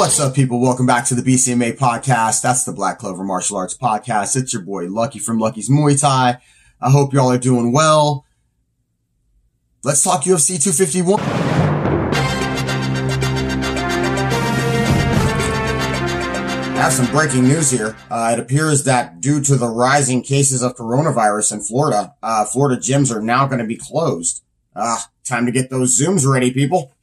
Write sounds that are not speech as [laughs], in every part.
What's up, people? Welcome back to the BCMA podcast. That's the Black Clover Martial Arts podcast. It's your boy Lucky from Lucky's Muay Thai. I hope y'all are doing well. Let's talk UFC 251. I have some breaking news here. Uh, it appears that due to the rising cases of coronavirus in Florida, uh, Florida gyms are now going to be closed. Ah, time to get those Zooms ready, people.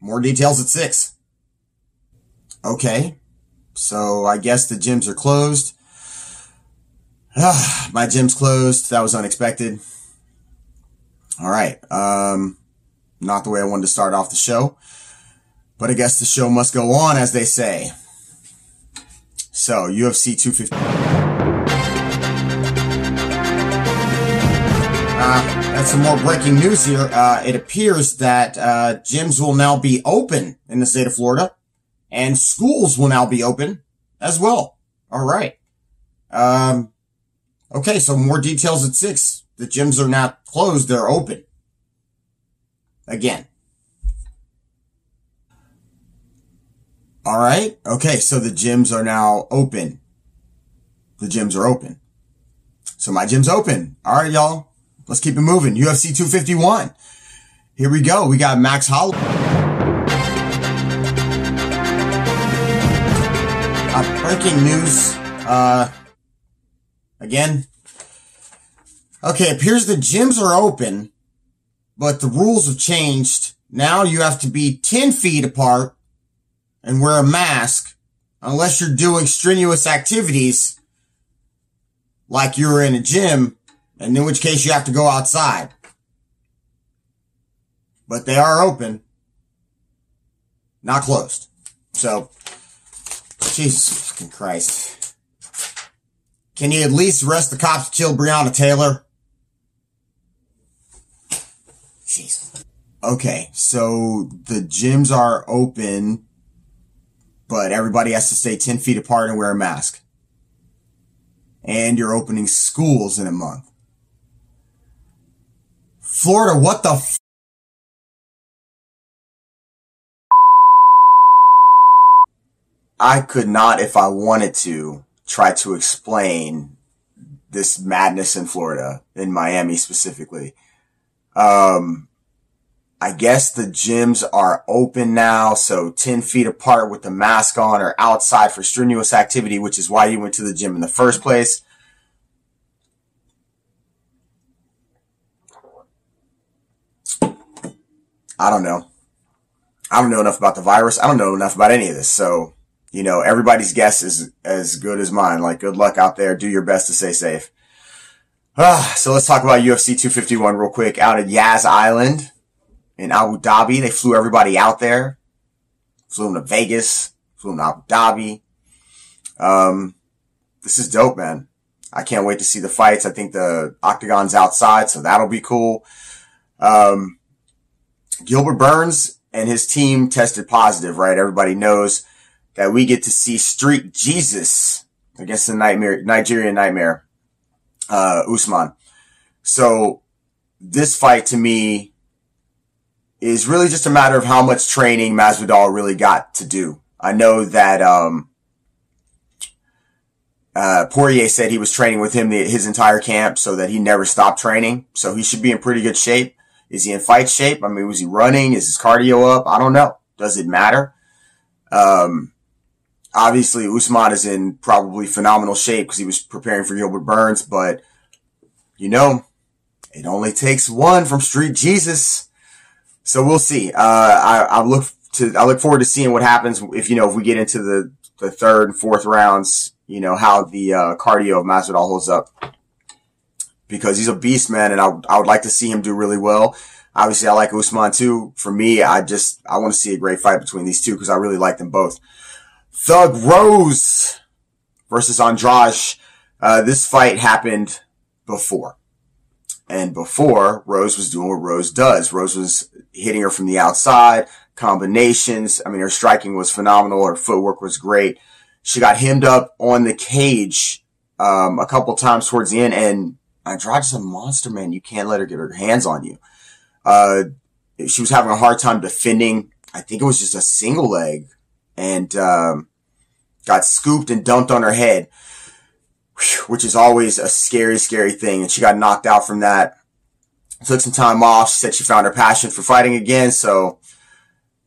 More details at six. Okay. So I guess the gyms are closed. Ah, my gym's closed. That was unexpected. All right. Um, not the way I wanted to start off the show, but I guess the show must go on, as they say. So UFC 250. Uh, and some more breaking news here. Uh, it appears that uh, gyms will now be open in the state of Florida, and schools will now be open as well. All right. Um, okay, so more details at six. The gyms are not closed; they're open again. All right. Okay, so the gyms are now open. The gyms are open. So my gym's open. All right, y'all. Let's keep it moving. UFC 251. Here we go. We got Max Holloway. Breaking news. Uh, again. Okay, appears the gyms are open, but the rules have changed. Now you have to be 10 feet apart and wear a mask unless you're doing strenuous activities like you're in a gym and in which case you have to go outside. But they are open, not closed. So, Jesus fucking Christ. Can you at least arrest the cops to kill Breonna Taylor? Jesus. Okay, so the gyms are open, but everybody has to stay 10 feet apart and wear a mask. And you're opening schools in a month. Florida, what the f- I could not, if I wanted to, try to explain this madness in Florida, in Miami specifically. Um, I guess the gyms are open now, so 10 feet apart with the mask on or outside for strenuous activity, which is why you went to the gym in the first place. I don't know. I don't know enough about the virus. I don't know enough about any of this. So, you know, everybody's guess is as good as mine. Like, good luck out there. Do your best to stay safe. Ah, so let's talk about UFC 251 real quick. Out at Yas Island in Abu Dhabi, they flew everybody out there. Flew them to Vegas. Flew them to Abu Dhabi. Um, this is dope, man. I can't wait to see the fights. I think the octagon's outside, so that'll be cool. Um, Gilbert Burns and his team tested positive, right? Everybody knows that we get to see Street Jesus against the nightmare, Nigerian nightmare, uh, Usman. So this fight to me is really just a matter of how much training Masvidal really got to do. I know that, um, uh, Poirier said he was training with him the, his entire camp so that he never stopped training. So he should be in pretty good shape. Is he in fight shape? I mean, was he running? Is his cardio up? I don't know. Does it matter? Um, obviously Usman is in probably phenomenal shape because he was preparing for Gilbert Burns, but you know, it only takes one from Street Jesus. So we'll see. Uh, I, I look to, I look forward to seeing what happens if, you know, if we get into the, the third and fourth rounds, you know, how the, uh, cardio of Masvidal holds up because he's a beast, man. And I, I would like to see him do really well. Obviously, I like Usman too. For me, I just, I want to see a great fight between these two because I really like them both. Thug Rose versus Andrade. Uh, this fight happened before. And before, Rose was doing what Rose does. Rose was hitting her from the outside, combinations. I mean, her striking was phenomenal. Her footwork was great. She got hemmed up on the cage, um, a couple times towards the end and Andrade's a monster, man. You can't let her get her hands on you. Uh, she was having a hard time defending I think it was just a single leg and, um, got scooped and dumped on her head, which is always a scary, scary thing. And she got knocked out from that. Took some time off. She said she found her passion for fighting again. So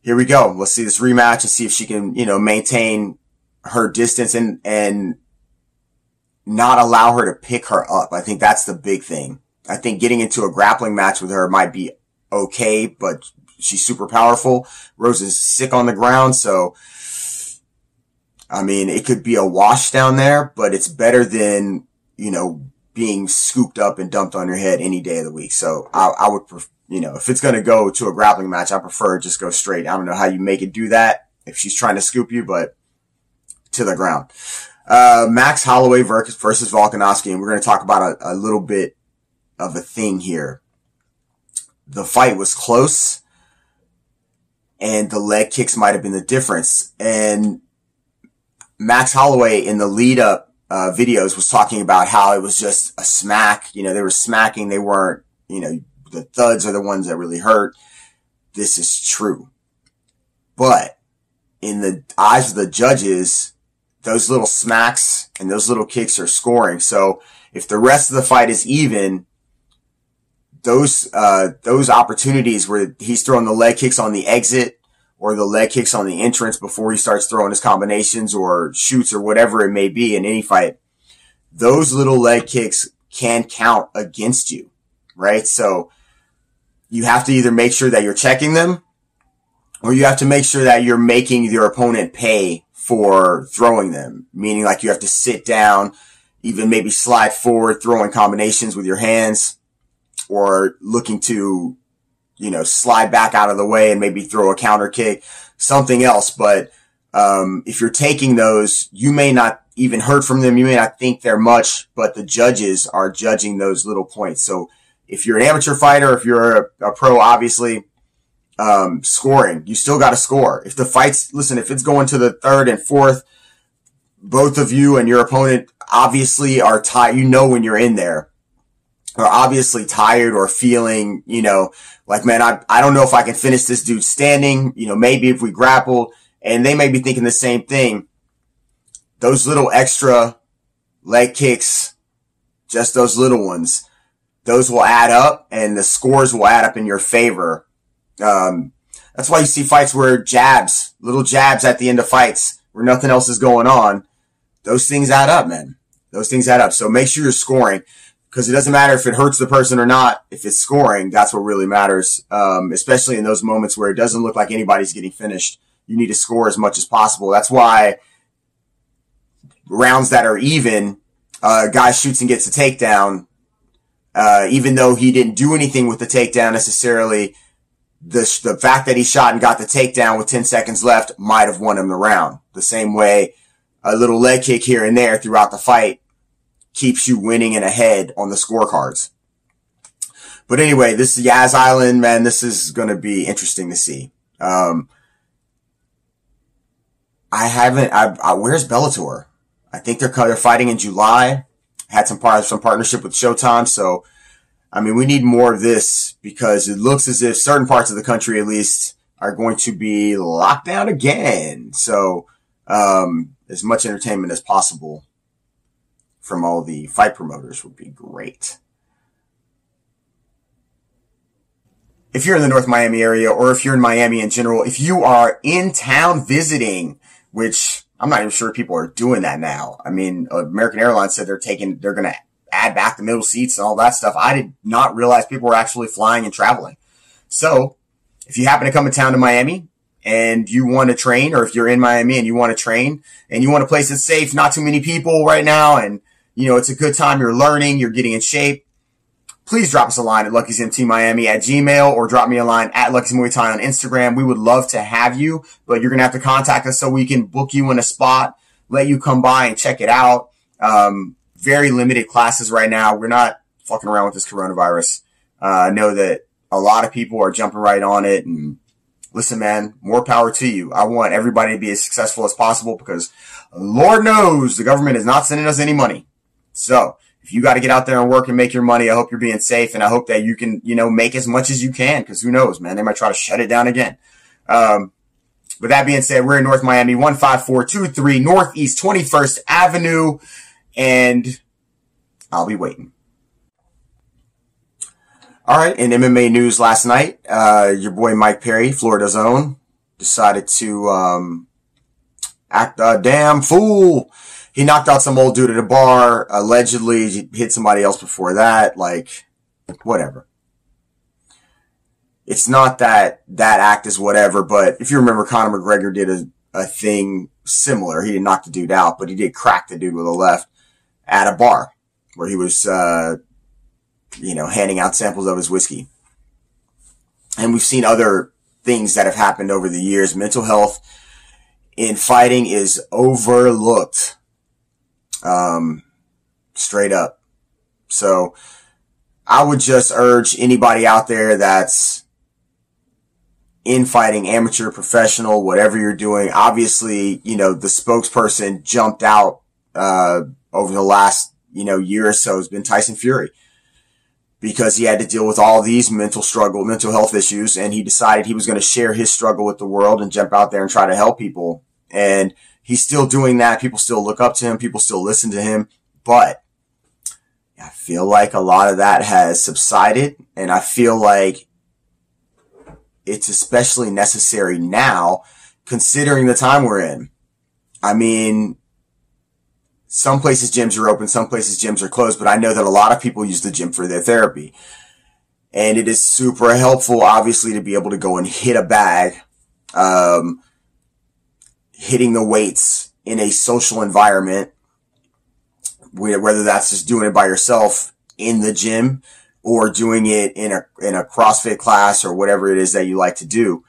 here we go. Let's see this rematch and see if she can, you know, maintain her distance and, and not allow her to pick her up. I think that's the big thing. I think getting into a grappling match with her might be okay, but she's super powerful. Rose is sick on the ground. So, I mean, it could be a wash down there, but it's better than, you know, being scooped up and dumped on your head any day of the week. So I, I would, pref- you know, if it's going to go to a grappling match, I prefer just go straight. I don't know how you make it do that if she's trying to scoop you, but to the ground. Uh, Max Holloway versus Volkanovski, and we're going to talk about a, a little bit of a thing here. The fight was close and the leg kicks might have been the difference. And Max Holloway in the lead up uh, videos was talking about how it was just a smack. You know, they were smacking. They weren't, you know, the thuds are the ones that really hurt. This is true. But in the eyes of the judges, those little smacks and those little kicks are scoring. So if the rest of the fight is even, those, uh, those opportunities where he's throwing the leg kicks on the exit or the leg kicks on the entrance before he starts throwing his combinations or shoots or whatever it may be in any fight, those little leg kicks can count against you, right? So you have to either make sure that you're checking them or you have to make sure that you're making your opponent pay for throwing them, meaning like you have to sit down, even maybe slide forward, throwing combinations with your hands or looking to you know, slide back out of the way and maybe throw a counter kick, something else. But, um, if you're taking those, you may not even heard from them. You may not think they're much, but the judges are judging those little points. So if you're an amateur fighter, if you're a, a pro, obviously, um, scoring, you still got to score. If the fight's, listen, if it's going to the third and fourth, both of you and your opponent obviously are tied. You know when you're in there are obviously tired or feeling, you know, like, man, I, I don't know if I can finish this dude standing. You know, maybe if we grapple and they may be thinking the same thing. Those little extra leg kicks, just those little ones, those will add up and the scores will add up in your favor. Um, that's why you see fights where jabs, little jabs at the end of fights where nothing else is going on. Those things add up, man. Those things add up. So make sure you're scoring because it doesn't matter if it hurts the person or not. If it's scoring, that's what really matters. Um, especially in those moments where it doesn't look like anybody's getting finished. You need to score as much as possible. That's why rounds that are even, uh, guy shoots and gets a takedown, uh, even though he didn't do anything with the takedown necessarily. The, the fact that he shot and got the takedown with 10 seconds left might have won him the round. The same way a little leg kick here and there throughout the fight keeps you winning and ahead on the scorecards. But anyway, this is Yas Island, man. This is going to be interesting to see. Um, I haven't, I, I, where's Bellator? I think they're, they're fighting in July. Had some part, some partnership with Showtime. So, I mean, we need more of this because it looks as if certain parts of the country, at least, are going to be locked down again. So, um, as much entertainment as possible from all the fight promoters would be great. If you're in the North Miami area or if you're in Miami in general, if you are in town visiting, which I'm not even sure people are doing that now. I mean, American Airlines said they're taking, they're going to add back the middle seats and all that stuff. I did not realize people were actually flying and traveling. So if you happen to come to town to Miami and you want to train, or if you're in Miami and you want to train and you want a place that's safe, not too many people right now, and you know, it's a good time. You're learning, you're getting in shape. Please drop us a line at Lucky's MT Miami at Gmail or drop me a line at Lucky's Muay Thai on Instagram. We would love to have you, but you're going to have to contact us so we can book you in a spot, let you come by and check it out. Um, very limited classes right now. We're not fucking around with this coronavirus. Uh, I know that a lot of people are jumping right on it and listen, man, more power to you. I want everybody to be as successful as possible because Lord knows the government is not sending us any money. So if you got to get out there and work and make your money, I hope you're being safe and I hope that you can, you know, make as much as you can because who knows, man, they might try to shut it down again. Um, But that being said, we're in North Miami, 15423 Northeast 21st Avenue, and I'll be waiting. All right, in MMA news last night, uh, your boy Mike Perry, Florida's own, decided to um, act a damn fool. He knocked out some old dude at a bar, allegedly hit somebody else before that, like, whatever. It's not that that act is whatever, but if you remember, Conor McGregor did a, a thing similar. He didn't knock the dude out, but he did crack the dude with a left at a bar where he was, uh, you know, handing out samples of his whiskey. And we've seen other things that have happened over the years. Mental health in fighting is overlooked. Um, straight up. So I would just urge anybody out there that's infighting, amateur, professional, whatever you're doing. Obviously, you know, the spokesperson jumped out, uh, over the last, you know, year or so has been Tyson Fury because he had to deal with all these mental struggle, mental health issues. And he decided he was going to share his struggle with the world and jump out there and try to help people. And he's still doing that. People still look up to him. People still listen to him, but I feel like a lot of that has subsided and I feel like it's especially necessary now considering the time we're in. I mean, some places gyms are open, some places gyms are closed, but I know that a lot of people use the gym for their therapy. And it is super helpful, obviously, to be able to go and hit a bag, um, hitting the weights in a social environment, whether that's just doing it by yourself in the gym or doing it in a, in a CrossFit class or whatever it is that you like to do.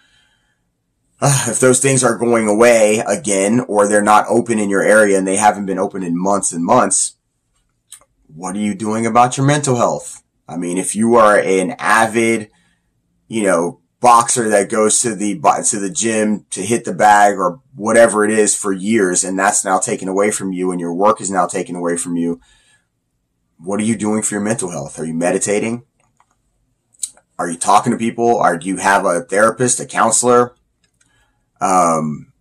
[sighs] If those things are going away again, or they're not open in your area and they haven't been open in months and months, what are you doing about your mental health? I mean, if you are an avid, you know, boxer that goes to the, to the gym to hit the bag or whatever it is for years, and that's now taken away from you and your work is now taken away from you, what are you doing for your mental health? Are you meditating? Are you talking to people? Or do you have a therapist, a counselor? Um,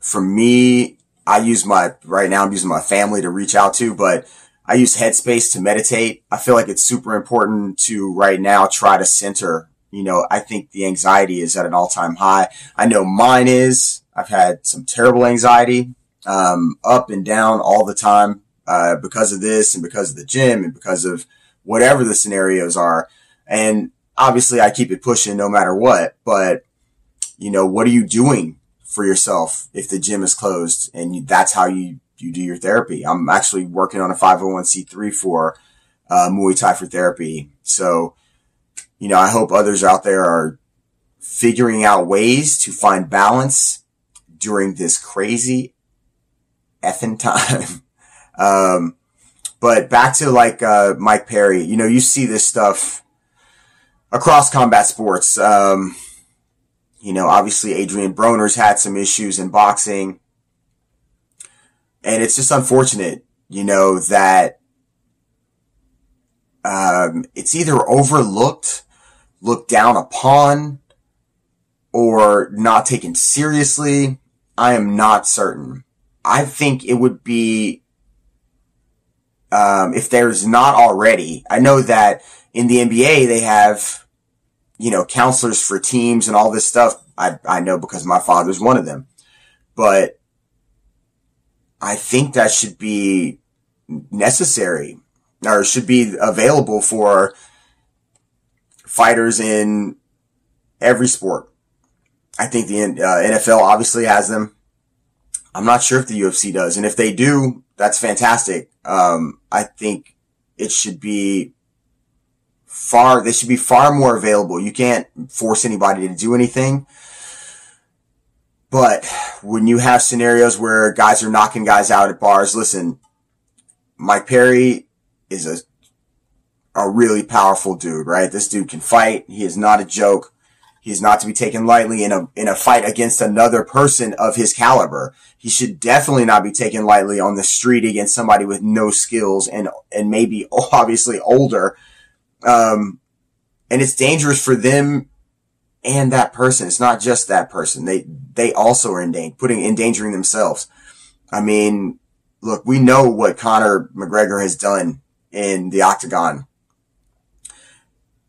for me, I use my, right now I'm using my family to reach out to, but I use Headspace to meditate. I feel like it's super important to right now try to center. You know, I think the anxiety is at an all time high. I know mine is. I've had some terrible anxiety, um, up and down all the time uh, because of this and because of the gym and because of whatever the scenarios are. And obviously I keep it pushing no matter what, but you know, what are you doing for yourself if the gym is closed and you, that's how you, you do your therapy? I'm actually working on a 501c3 for, uh, Muay Thai for therapy. So, you know, I hope others out there are figuring out ways to find balance during this crazy effing time. [laughs] Um, but back to like, uh, Mike Perry, you know, you see this stuff across combat sports. Um, you know, obviously Adrian Broner's had some issues in boxing. And it's just unfortunate, you know, that, um, it's either overlooked, looked down upon, or not taken seriously. I am not certain. I think it would be um, if there's not already. I know that in the NBA they have, you know, counselors for teams and all this stuff. I, I know because my father's one of them, but I think that should be necessary or should be available for fighters in every sport. I think the uh, NFL obviously has them. I'm not sure if the UFC does. And if they do, that's fantastic. Um, I think it should be far, they should be far more available. You can't force anybody to do anything. But when you have scenarios where guys are knocking guys out at bars, listen, Mike Perry is a, a really powerful dude, right? This dude can fight. He is not a joke. He is not to be taken lightly in a, in a fight against another person of his caliber. He should definitely not be taken lightly on the street against somebody with no skills and, and maybe [laughs] obviously older. Um, and it's dangerous for them and that person. It's not just that person. They, they also are in danger, putting, endangering themselves. I mean, look, we know what Conor McGregor has done in the octagon.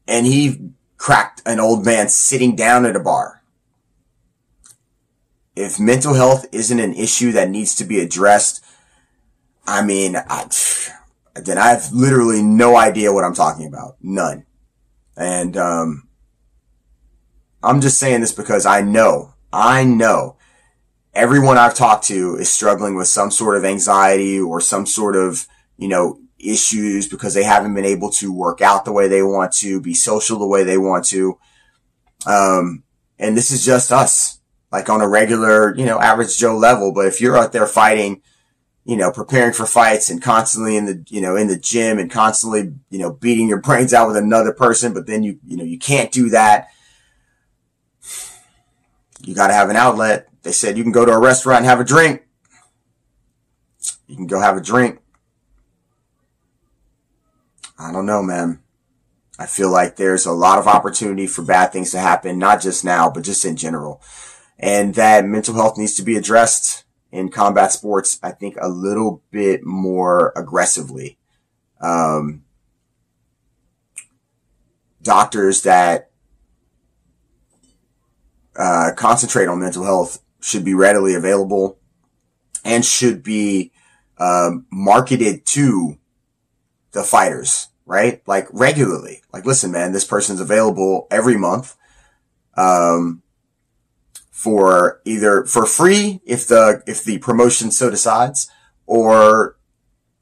And he cracked an old man sitting down at a bar. If mental health isn't an issue that needs to be addressed, I mean, I, then I have literally no idea what I'm talking about. None. And, um, I'm just saying this because I know, I know everyone I've talked to is struggling with some sort of anxiety or some sort of, you know, issues because they haven't been able to work out the way they want to, be social the way they want to. Um, and this is just us, like on a regular, you know, average Joe level. But if you're out there fighting, you know, preparing for fights and constantly in the, you know, in the gym and constantly, you know, beating your [laughs] brains out with another person, but then you, you know, you can't do that you got to have an outlet. They said you can go to a restaurant and have a drink. You can go have a drink. I don't know, man. I feel like there's a lot of opportunity for bad things to happen, not just now, but just in general. And that mental health needs to be addressed in combat sports, I think a little bit more aggressively. Um, doctors that uh, concentrate on mental health should be readily available and should be um, marketed to the fighters, right? Like regularly. Like, listen, man, this person's available every month. Um, for either for free if the if the promotion so decides or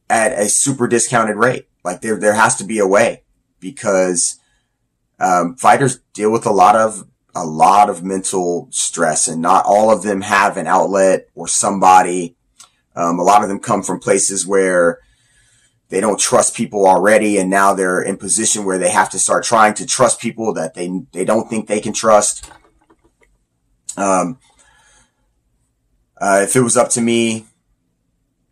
at a super discounted rate like there there has to be a way because um, fighters deal with a lot of a lot of mental stress and not all of them have an outlet or somebody. Um, a lot of them come from places where they don't trust people already. And now they're in position where they have to start trying to trust people that they, they don't think they can trust. Um, uh, if it was up to me,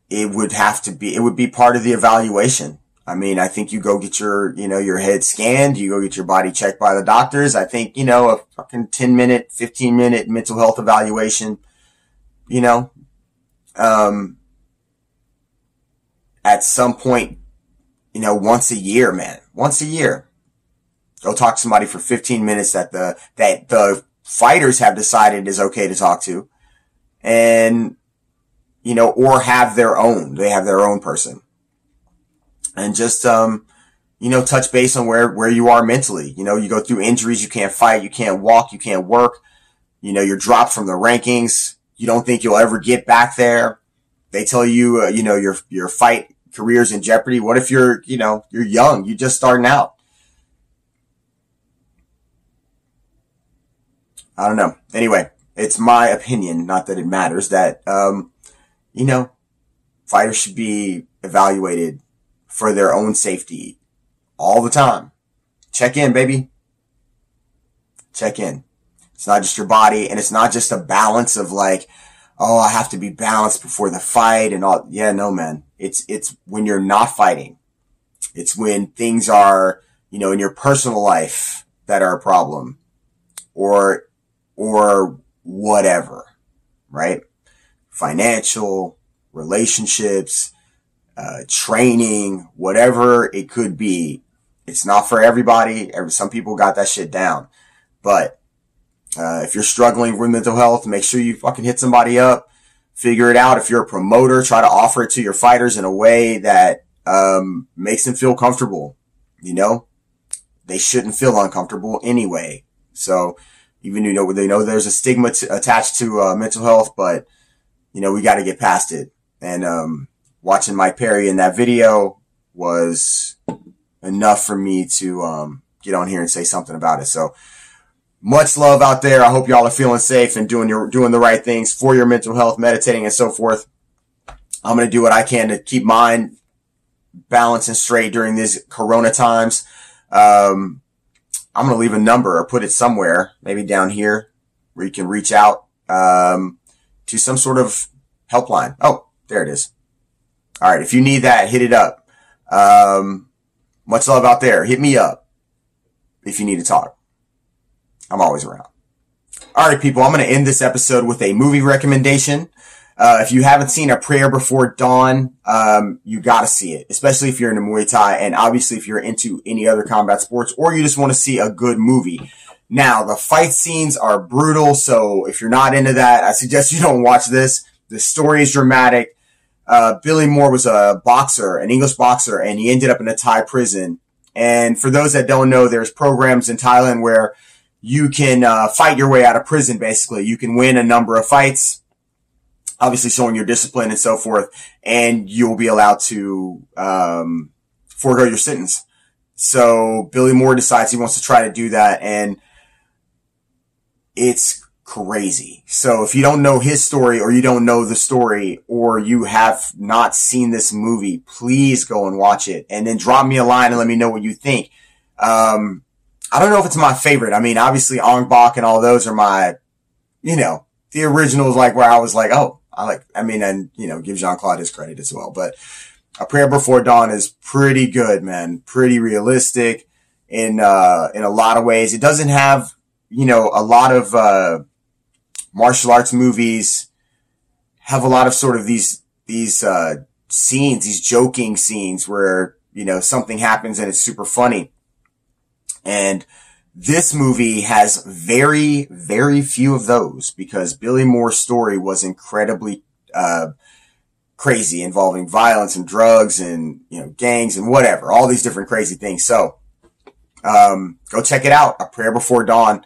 it would have to be, it would be part of the evaluation. I mean, I think you go get your, you know, your head scanned, you go get your body checked by the doctors. I think, you know, a fucking 10 minute, 15 minute mental health evaluation, you know, um, at some point, you know, once a year, man, once a year, go talk to somebody for 15 minutes that the, that the fighters have decided is okay to talk to and, you know, or have their own, they have their own person and just, um, you know, touch base on where, where you are mentally. You know, you go through injuries, you can't fight, you can't walk, you can't work. You know, you're dropped from the rankings. You don't think you'll ever get back there. They tell you, uh, you know, your, your fight career's in jeopardy. What if you're, you know, you're young, you're just starting out? I don't know. Anyway, it's my opinion, not that it matters, that, um, you know, fighters should be evaluated for their own safety all the time. Check in, baby. Check in. It's not just your body and it's not just a balance of like, oh, I have to be balanced before the fight and all. Yeah, no, man. It's, it's when you're not fighting. It's when things are, you know, in your personal life that are a problem or, or whatever, right? Financial, relationships, uh, training, whatever it could be. It's not for everybody. Some people got that shit down, but uh, if you're struggling with mental health, make sure you fucking hit somebody up, figure it out. If you're a promoter, try to offer it to your fighters in a way that um, makes them feel comfortable. You know, they shouldn't feel uncomfortable anyway. So even you know they know there's a stigma attached to uh, mental health, but you know we got to get past it. And um, watching Mike Perry in that video was enough for me to um, get on here and say something about it. So much love out there. I hope y'all are feeling safe and doing your doing the right things for your mental health, meditating and so forth. I'm gonna do what I can to keep mine balanced and straight during these Corona times. Um, I'm gonna leave a number or put it somewhere, maybe down here, where you can reach out um, to some sort of helpline. Oh, there it is. All right. If you need that, hit it up. Um, much love out there. Hit me up if you need to talk. I'm always around. All right, people, I'm going to end this episode with a movie recommendation. Uh, if you haven't seen A Prayer Before Dawn, um, you got to see it, especially if you're into Muay Thai and obviously if you're into any other combat sports or you just want to see a good movie. Now, the fight scenes are brutal, so if you're not into that, I suggest you [laughs] don't watch this. The story is dramatic. Uh, Billy Moore was a boxer, an English boxer, and he ended up in a Thai prison. And for those that don't know, there's programs in Thailand where you can uh, fight your way out of prison, basically. You can win a number of fights obviously showing your discipline and so forth, and you'll be allowed to um, forego your sentence. So Billy Moore decides he wants to try to do that, and it's crazy. So if you don't know his story or you don't know the story or you have not seen this movie, please go and watch it and then drop me a line and let me know what you think. Um, I don't know if it's my favorite. I mean, obviously Ong Bak and all those are my, you know, the originals like where I was like, oh, I like, I mean, and, you know, give Jean Claude his credit as well. But A Prayer Before Dawn is pretty good, man. Pretty realistic in, uh, in a lot of ways. It doesn't have, you know, a lot of, uh, martial arts movies have a lot of sort of these, these, uh, scenes, these joking scenes where, you know, something happens and it's super funny. And, this movie has very, very few of those because Billy Moore's story was incredibly, uh, crazy involving violence and drugs and, you know, gangs and whatever, all these different crazy things. So, um, go check it out. A Prayer Before Dawn.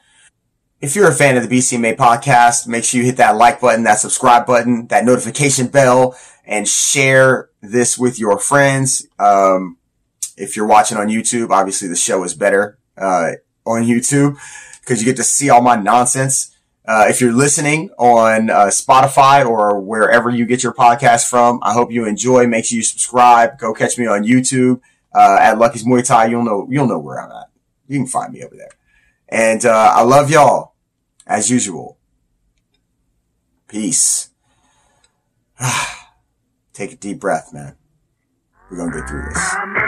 If you're a fan of the BCMA podcast, make sure you hit that like button, that subscribe button, that notification bell, and share this with your friends. Um, if you're watching on YouTube, obviously the show is better. Uh, on YouTube because you get to see all my nonsense. Uh, if you're listening on uh, Spotify or wherever you get your podcast from, I hope you enjoy. Make sure you subscribe. Go catch me on YouTube uh, at Lucky's Muay Thai. You'll know you'll know where I'm at. You can find me over there. And uh, I love y'all as usual. Peace. [sighs] Take a deep breath, man. We're gonna get through this.